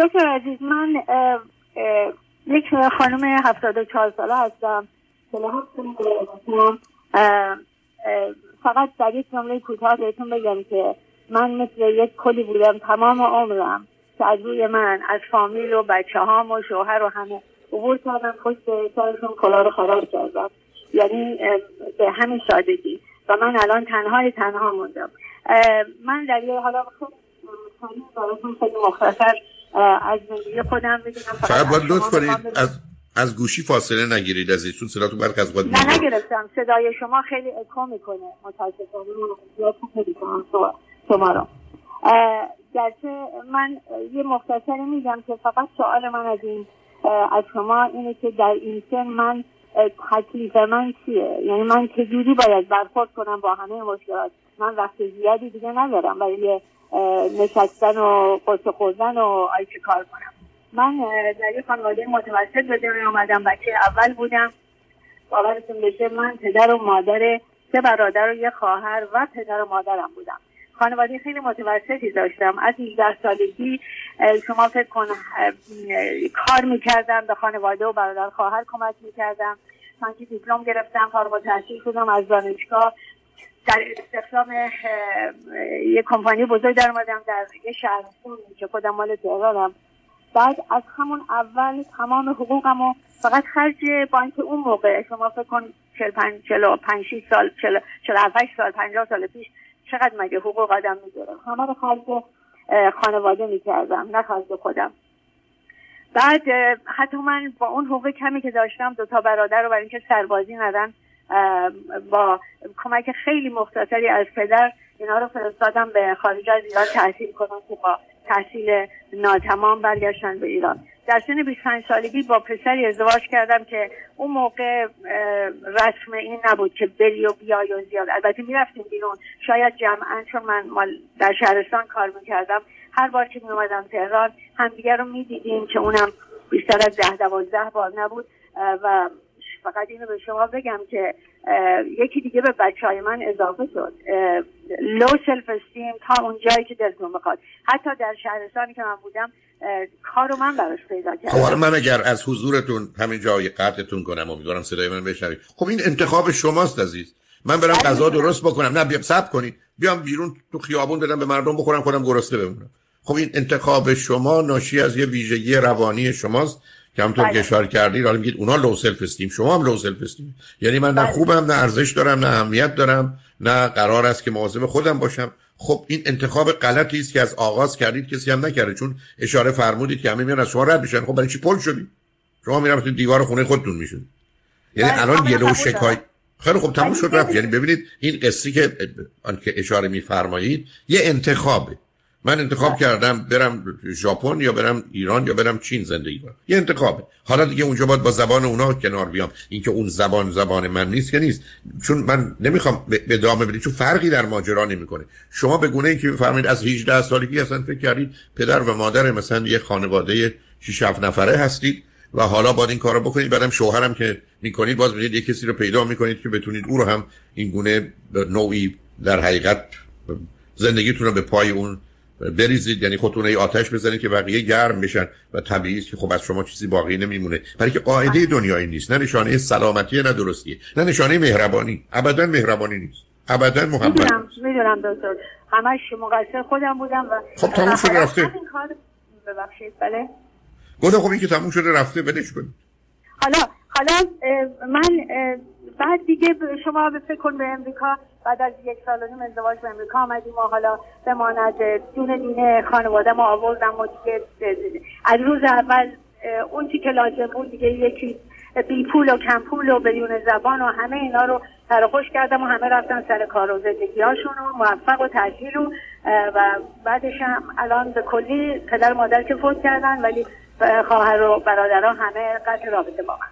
دکتر عزیز من یک خانم هفتاد و چهار ساله هستم. فقط در یک جمله کوتاه بهتون بگم که من مثل یک کلی بودم تمام عمرم که از روی من از فامیل و بچه هام و شوهر و همه عبور کردم پشت سرشون کلا رو خراب کردم. یعنی به همین سادگی. و من الان تنهای تنها موندم. من در یه حالا خیلی مختصر از زندگی خودم بگم فقط باید لطف کنید از از گوشی فاصله نگیرید از ایشون صداتون برق از خود نه نگرفتم. صدای شما خیلی اکو می‌کنه. متاسفانه شما رو. گرچه من یه مختصری میگم که فقط سوال من از این از شما اینه که در این سن من تکلیف من چیه؟ یعنی من چجوری باید برخورد کنم با همه مشکلات؟ من وقت زیادی دیگه ندارم برای نشستن و قصه خوردن و آی کار کنم. من در یک خانواده متوسط به دنیا آمدم بچه اول بودم. باورتون بشه من پدر و مادر سه برادر و یه خواهر و پدر و مادرم بودم. خانواده خیلی متوسطی داشتم. از 18 سالگی شما فکر کن کار می‌کردم به خانواده و برادر خواهر کمک می‌کردم. من که دیپلم گرفتم فارغ التحصیل شدم از دانشگاه. در استخدام یه کمپانی بزرگ در اومدم در یه شهرستون که خودم مال تهرانم بعد از همون اول تمام حقوقم و فقط خرج بانک اون موقع شما فکر کن 45 45 سال 47 سال 50 سال پیش چقدر مگه حقوق آدم می‌گیره همه رو خرج خانواده می‌کردم نه خرج خودم. بعد حتی من با اون حقوق کمی که داشتم دو تا برادر رو برای اینکه سربازی ندن با کمک خیلی مختصری از پدر اینا رو فرستادم به خارج از ایران تحصیل کنم که با تحصیل ناتمام برگشتن به ایران. در سن 25 سالگی با پسری ازدواج کردم که اون موقع رسم این نبود که بری و بیای و زیاد. البته می‌رفتیم بیرون. شاید جمعا چون من در شهرستان کار می‌کردم. هر بار که میومدم تهران همدیگه رو می‌دیدیم که اونم بیشتر از ده دوازده بار نبود. و فقط اینو به شما بگم که یکی دیگه به بچه های من اضافه شد. لو سلف استیم تا اون جایی که دلتون بخواد. حتی در شهرستانی که من بودم کارو من براش پیدا کردم. خب من اگر از حضورتون همین جایی قطعتون کنم امیدوارم صدای من بشنوید. خب این انتخاب شماست عزیز. من برم غذا درست بکنم. نه بیام صبر کنید. بیام بیرون تو خیابون بدم به مردم بخورم خودم گرسنه بمونم. خب این انتخاب شما ناشی از یه ویژگی روانی شماست که همونطور که بله. اشاره کردید حالا میگید اونا low self esteem شما هم low self esteem یعنی من نه بله. خوبم نه ارزش دارم نه اهمیت دارم نه قرار است که مواظب خودم باشم. خب این انتخاب غلطی است که از آغاز کردید کسی هم نکرده چون اشاره فرمودید که همه میان از شما رد میشن. خب برای چی پل شدید شما می‌رفتید دیوار خونه خودتون می‌شد یعنی بله، الان یه لو شکای خیلی خب تموم شد رفت. یعنی ببینید این قصه که که اشاره میفرمایید یه انتخابه. من انتخاب کردم برم ژاپن یا برم ایران یا برم چین زندگی کنم. یه انتخابه. حالا دیگه اونجا باید با زبان اونا کنار بیام. اینکه اون زبان زبان من نیست که نیست. چون من نمی‌خوام به ادامه بدید چون فرقی در ماجرا نمی‌کنه. شما به گونه ای که فرمایید از 18 سالگی اصلا فکر کردید پدر و مادر مثلا یه خانواده 6 7 نفره هستید و حالا باید این کارو بکنید. بعدم شوهرم که می‌کنید باز بدید یه کسی رو پیدا می‌کنید که بتونید او رو هم این گونه نوعی در حقیقت زندگیتون رو به پای اون بریزید یعنی خودتون ای آتش بزنید که بقیه گرم بشن. و طبیعی که خب از شما چیزی باقی نمیمونه. برای که قاعده دنیایی نیست. نه نشانه سلامتی نه درستیه. نه نشانه مهربانی. ابدا مهربانی نیست. ابدا محبت می‌دونم می‌دونم دکتر. همش مقصر خودم بودم و خب تموم شده رفته. ببخشید بله. گفتم خب این که تموم شده رفته بدش کنید حالا حالا من بعد دیگه شما به فکر کن به امریکا. بعد از یک سال و نیم ازدواج به امریکا آمدیم و حالا بماند دونه دینه خانواده ما آوردم و دیگه از روز اول اون چی که لازم بود دیگه یکی بی پول و کم پول و بدون زبان و همه اینا رو خوش کردم و همه رفتن سر کار و زندگی هاشون و موفق و تحصیل و و بعدش هم الان به کلی پدر مادر که فوت کردن ولی خواهر و برادرها همه قطع رابطه با من.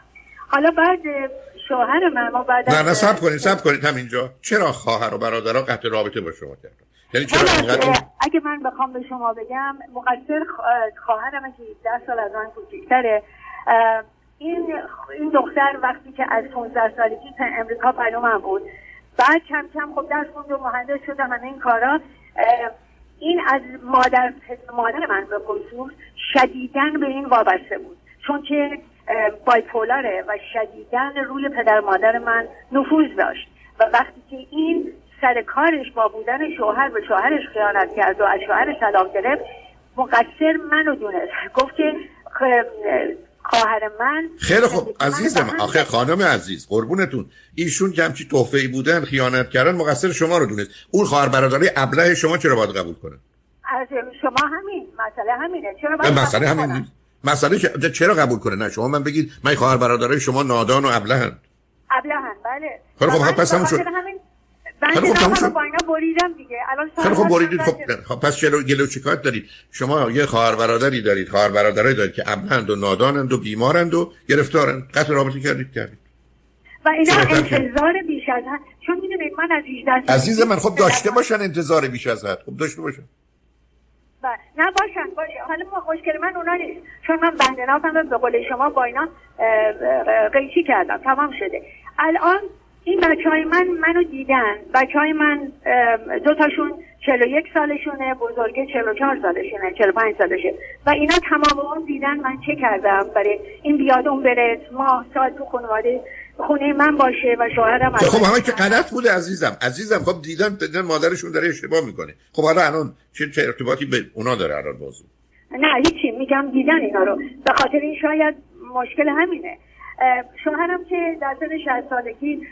حالا بعد شوهر من ما بعد نه نه سب کنید سب کنید. همینجا. چرا خواهر و برادرها قطع رابطه با شما کردن؟ یعنی چرا اگه من بخوام به شما بگم مقصر خواهر من که 10 سال از من کوچیک‌تره. این این دختر وقتی که از 15 سالگی تا امریکا من بود. بعد کم کم خب درس خوند و مهندس شده همه این کارا. این از مادر مادر من به خصوص شدیدن به این وابسته بود. چون که بایپولاره و شدیدن روی پدر مادر من نفوذ داشت. و وقتی که این سر کارش با بودن شوهر به شوهرش خیانت کرد و از شوهرش طلاق گرفت مقصر منو دونست. گفت که خواهر من خیلی خوب. عزیزم آخه خانم عزیز قربونتون. ایشون که همچی تحفه ای بودن خیانت کردن مقصر شما رو دونست. اون خواهر برادری ابله شما چرا باید قبول کنه؟ از شما همین. مسئله همینه. چرا باید مسئله همین مسئله چرا قبول کنه؟ نه شما من بگید من خواهر برادرای شما نادان و ابله هن ابله بله خب خب پس همون شد. خیلی تموم شد. با اینا بریدم دیگه. الان خیلی خوب بریدید. خب, خب پس چرا گلو چیکار دارید؟ شما یه خواهر برادری دارید خواهر برادرایی دارید که ابلند و نادانند و بیمارند و گرفتارند. قطع رابطه کردید کردید. و اینا انتظار بیش از حد چون می‌دونید من از 18 عزیز من خب داشته باشن انتظار بیش از حد. خب داشته باشن. بله. نه باشن باشه. حالا مشکل من اونا نیست. چون من بنده نافم به قول شما با اینا قیچی کردم. تمام شده. الان این بچه های من منو دیدن. بچه های من دوتاشون چلو یک سالشونه بزرگه چلو چهار سالشونه چلو پنج سالشه. و اینا تمام اون دیدن من چه کردم؟ برای این بیاد اون بره ما سال تو خانواده. خونه من باشه و شوهرم خب همه که غلط بوده عزیزم. عزیزم خب دیدن دیدن مادرشون داره اشتباه می‌کنه. خب حالا الان چه, چه ارتباطی به اونا داره الان موضوع نه هیچی. میگم دیدن اینا رو. به خاطر این شاید مشکل همینه. شوهرم که در سن 60 سالگی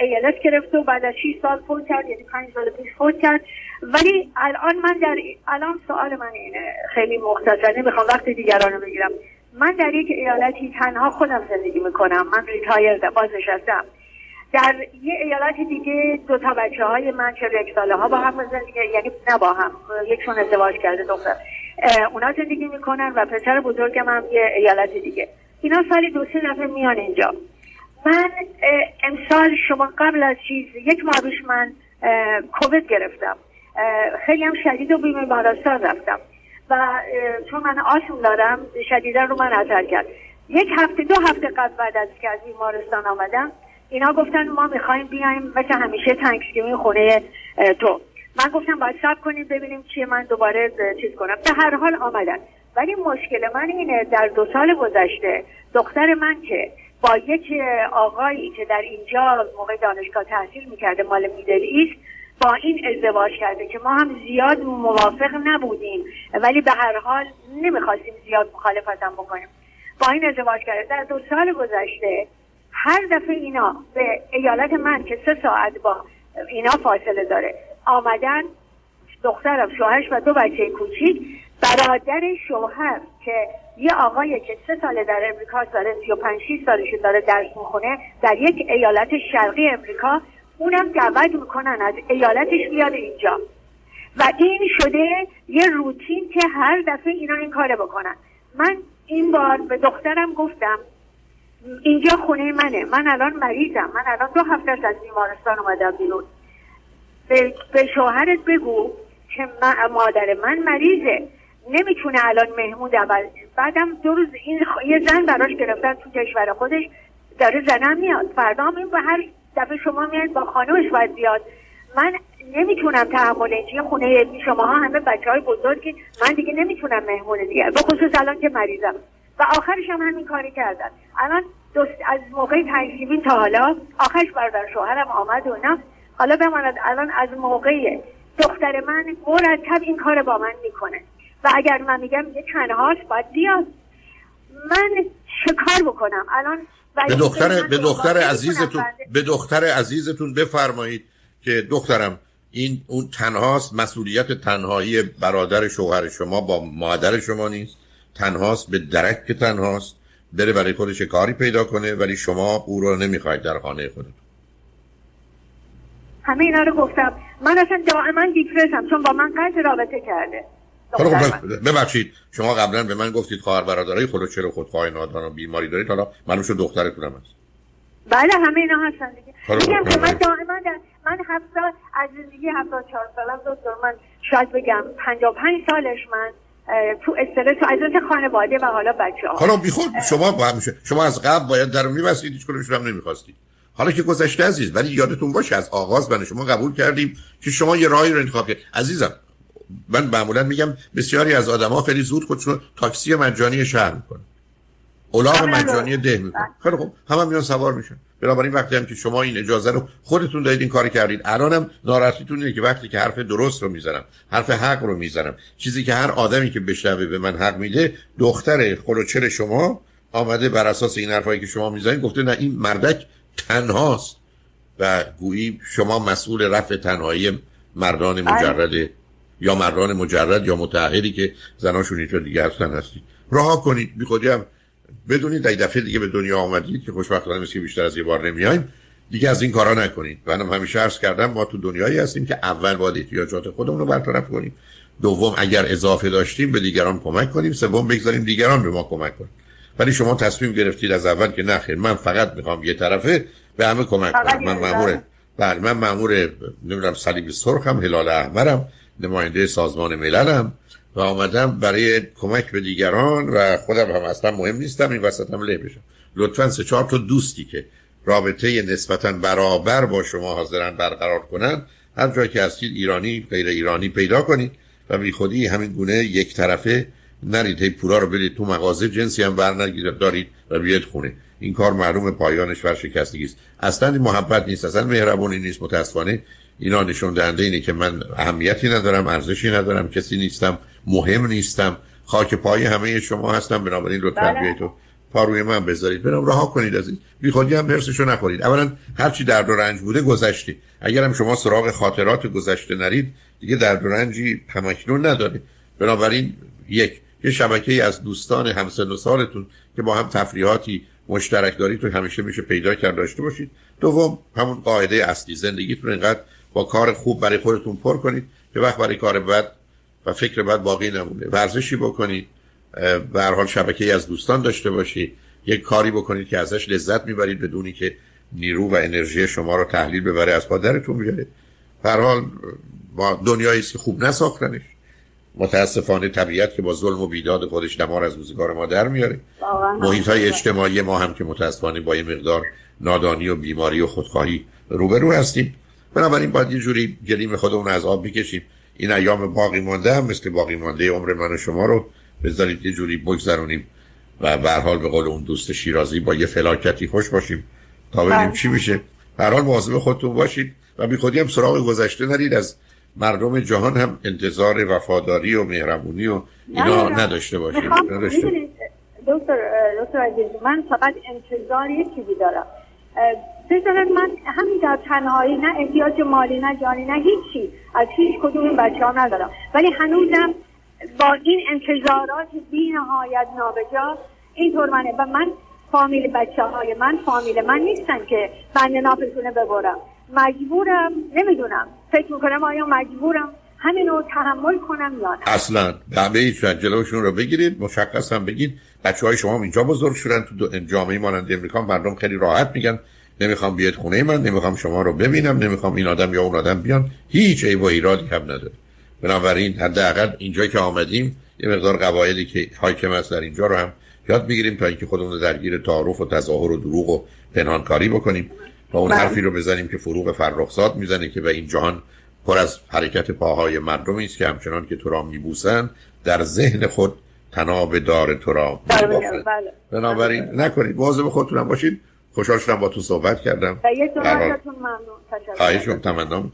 ALS گرفت و بعد از 6 سال فوت کرد یعنی 5 سال پیش فوت کرد. ولی الان من در الان سوال من اینه. خیلی مختصر می‌خوام وقت دیگران رو بگیرم. من در یک ایالتی تنها خودم زندگی می‌کنم. من retire بازنشستم. در یه ایالت دیگه دو تا بچه های من که سال‌ها با هم زندگی یعنی نه با هم یکشون ازدواج کرده دختر. اونا زندگی می‌کنن و پسر بزرگم هم یه ایالت دیگه. اینا سالی دو سه دفعه میان اینجا. من امسال شما قبل از چیز یک ماه من کووید گرفتم. خیلی هم شدید و بیمارستان رفتم. و چون من آسم دارم شدیدا رو من اثر کرد. یک هفته دو هفته قبل بعد از که از بیمارستان آمدم اینا گفتن ما می‌خوایم بیایم مثل همیشه تنکسگیوین خونه تو. من گفتم باید سب کنیم ببینیم چیه من دوباره چیز کنم. به هر حال آمدن. ولی مشکل من اینه در دو سال گذشته دختر من که با یک آقایی که در اینجا موقع دانشگاه تحصیل می‌کرده مال میدل ایست با این ازدواج کرده که ما هم زیاد موافق نبودیم. ولی به هر حال نمی‌خواستیم زیاد مخالفتم بکنیم. با این ازدواج کرده در دو سال گذشته هر دفعه اینا به ایالت من که سه ساعت با اینا فاصله داره آمدن دخترم شوهرش و دو بچه کوچیک برادر شوهر که یه آقایی که سه ساله در امریکا داره 35 6 سالش داره درس می‌خونه در یک ایالت شرقی امریکا اونم دعوت می‌کنن از ایالتش بیاد اینجا. و این شده یه روتین که هر دفعه اینا این کاره بکنن. من این بار به دخترم گفتم اینجا خونه منه. من الان مریضم. من الان دو هفته از بیمارستان اومدم بیرون. به, به شوهرت بگو که مادر من مریضه. نمی‌تونه الان مهمون اول. بعدم دو روز این یه زن براش گرفتن تو کشور خودش. داره زنم میاد. فردا هم این به هر دفعه شما میاد با باید بیاد. من نمی‌تونم تحمل یه خونه شما ها همه بچه های بزرگی من دیگه نمی‌تونم مهمون دیگه. به خصوص الان که مریضم. و آخرش هم همین کاری کردن. الان از موقع تنگسیبین تا حالا آخرش برادر شوهرم آمد و نه حالا بماند الان از موقع دختر من مرتب این کار با من می‌کنه. و اگر من میگم یه تنهاست باید بیاد. من کار بکنم؟ الان به دختر به دختر عزیزتون به دختر عزیزتون بفرمایید که دخترم این اون تنهاست مسئولیت تنهایی برادر شوهر شما با مادر شما نیست. تنهاست به درک که تنهاست. بره برای خودش کاری پیدا کنه ولی شما او رو نمی‌خواید در خانه خودتون. همه اینا رو گفتم. من اصلا دائما دیپرسم چون با من قطع رابطه کرده. ببخشید شما قبلا به من گفتید خواهر برادرای خود چرا خودخواه نادان و بیماری دارید؟ حالا معلوم شد دخترتون هم هست. بله همه اینا هستن دیگه. میگم که من دائما من هفت از زندگی هفتاد چهار سالم دکتر من شاید بگم پنجا پنج سالش من تو استرس و عزت خانواده و حالا بچه ها حالا بیخود شما با همیشه شما از قبل باید در میبستید هیچ کنمشون هم نمی‌خواستید. حالا که گذشته عزیز ولی یادتون باشه از آغاز من شما قبول کردیم که شما یه راهی رو انتخاب کرد عزیزم من معمولا میگم بسیاری از آدما خیلی زود خودشون تاکسی مجانی شهر می‌کنن. الاغ مجانی ده می‌کنن. خیلی خوب. همه میان سوار میشن. بنابراین وقتی هم که شما این اجازه رو خودتون دارید این کار کردید. الانم ناراحتیتون اینه که وقتی که حرف درست رو می‌زنم حرف حق رو می‌زنم چیزی که هر آدمی که بشنوه به من حق میده دختر خلوچر شما آمده بر اساس این حرفایی که شما می‌زنید گفته نه این مردک تنهاست. و گویی شما مسئول رفع تنهایی مردان بله. مجرد یا مردان مجرد یا متعهدی که زناشون اینجا دیگه هستن هستید. راه کنید. بی خودی هم بدونید. در دفعه دیگه به دنیا آمدید که خوشبختانه مثل بیشتر از یه بار نمیایم. دیگه از این کارا نکنید. منم همیشه عرض کردم ما تو دنیایی هستیم که اول باید احتیاجات خودمون رو برطرف کنیم. دوم اگر اضافه داشتیم به دیگران کمک کنیم. سوم بگذاریم دیگران به ما کمک کنیم ولی شما تصمیم گرفتید از اول که نخیر من فقط می‌خوام یه طرفه به همه کمک کنم. من مامور بله من مامور نمی‌دونم صلیب سرخم هلال احمرم. نماینده سازمان مللم و آمدم برای کمک به دیگران و خودم هم اصلا مهم نیستم این وسط هم له بشم لطفا سه چهار تا دوستی که رابطه نسبتا برابر با شما حاضرن برقرار کنن هر جایی که هستید ایرانی غیر ایرانی پیدا کنید و بی خودی همین گونه یک طرفه نرید. هی پورا رو بدید تو مغازه جنسی هم بر دارید و بیاید خونه. این کار معلوم پایانش ورشکستگی است اصلا این محبت نیست اصلا مهربونی نیست متاسفانه. اینا نشون دهنده اینه که من اهمیتی ندارم ارزشی ندارم کسی نیستم مهم نیستم. خاک پای همه شما هستم. بنابراین لطفا بله. بیایید تو پا روی من بذارید. برم رها کنید از این. بی خودی هم حرسشو نخورید. اولا هرچی درد و رنج بوده گذشته. اگر هم شما سراغ خاطرات گذشته نرید دیگه درد و رنجی همکنون نداره. بنابراین یک یه شبکه از دوستان همسن و سالتون که با هم تفریحاتی مشترک دارید تو همیشه میشه پیدا کرد داشته باشید. دوم همون قاعده اصلی زندگیتون اینقدر با کار خوب برای خودتون پر کنید که وقت برای کار بد و فکر بد باقی نمونه. ورزشی بکنید به هر حال شبکه از دوستان داشته باشید. یک کاری بکنید که ازش لذت می‌برید بدونی که نیرو و انرژی شما رو تحلیل ببره از پادرتون بیاره. هر حال با دنیایی که خوب نساختنش. متاسفانه طبیعت که با ظلم و بیداد خودش دمار از روزگار ما در میاره. محیط های اجتماعی ما هم که متاسفانه با یه مقدار نادانی و بیماری و خودخواهی روبرو هستیم. بنابراین باید یه جوری گلیم خودمون از آب بکشیم. این ایام باقی مانده هم مثل باقی مانده عمر من و شما رو بذارید یه جوری بگذرونیم و به حال به قول اون دوست شیرازی با یه فلاکتی خوش باشیم تا ببینیم بله. چی میشه. به حال مواظب خودتون باشید و بی خودی هم سراغ گذشته نرید از مردم جهان هم انتظار وفاداری و مهربونی و اینا نداشته نداشته دکتر دکتر عزیز من فقط انتظار یه چیزی دارم. بذارن من همین در تنهایی نه احتیاج مالی نه جانی نه هیچی. از هیچ کدوم این بچه ها ندارم. ولی هنوزم با این انتظارات بی نهایت نابجا اینطور منه و من فامیل بچه های من فامیل من نیستن که بند ناپتونه ببرم. مجبورم نمی‌دونم. فکر می‌کنم آیا مجبورم همین رو تحمل کنم یا نه. اصلا. به هیچ جلوشون رو بگیرید مشخص هم بگید. بچه های شما اینجا بزرگ شدن تو جامعه مانند امریکا. مردم خیلی راحت میگن نمی‌خوام بیاد خونه من نمی‌خوام شما رو ببینم نمی‌خوام این آدم یا اون آدم بیان. هیچ عیب و ایرادی هم نداره. بنابراین حداقل اینجا که آمدیم یه مقدار قواعدی که حاکم است در اینجا رو هم یاد بگیریم تا اینکه خودمون درگیر تعارف و تظاهر و دروغ و پنهانکاری بکنیم. و اون بله. حرفی رو بزنیم که فروغ فرخزاد می‌زنه که به این جهان پر از حرکت پاهای مردمی است که همچنان که تو را میبوسن در ذهن خود تناب دار تو را بله، بله. بنابراین نکنید. مواظب خودتون باشید. خوشحال شدم با تو صحبت کردم. یه ممنون. تشکر. تمنا می‌کنم.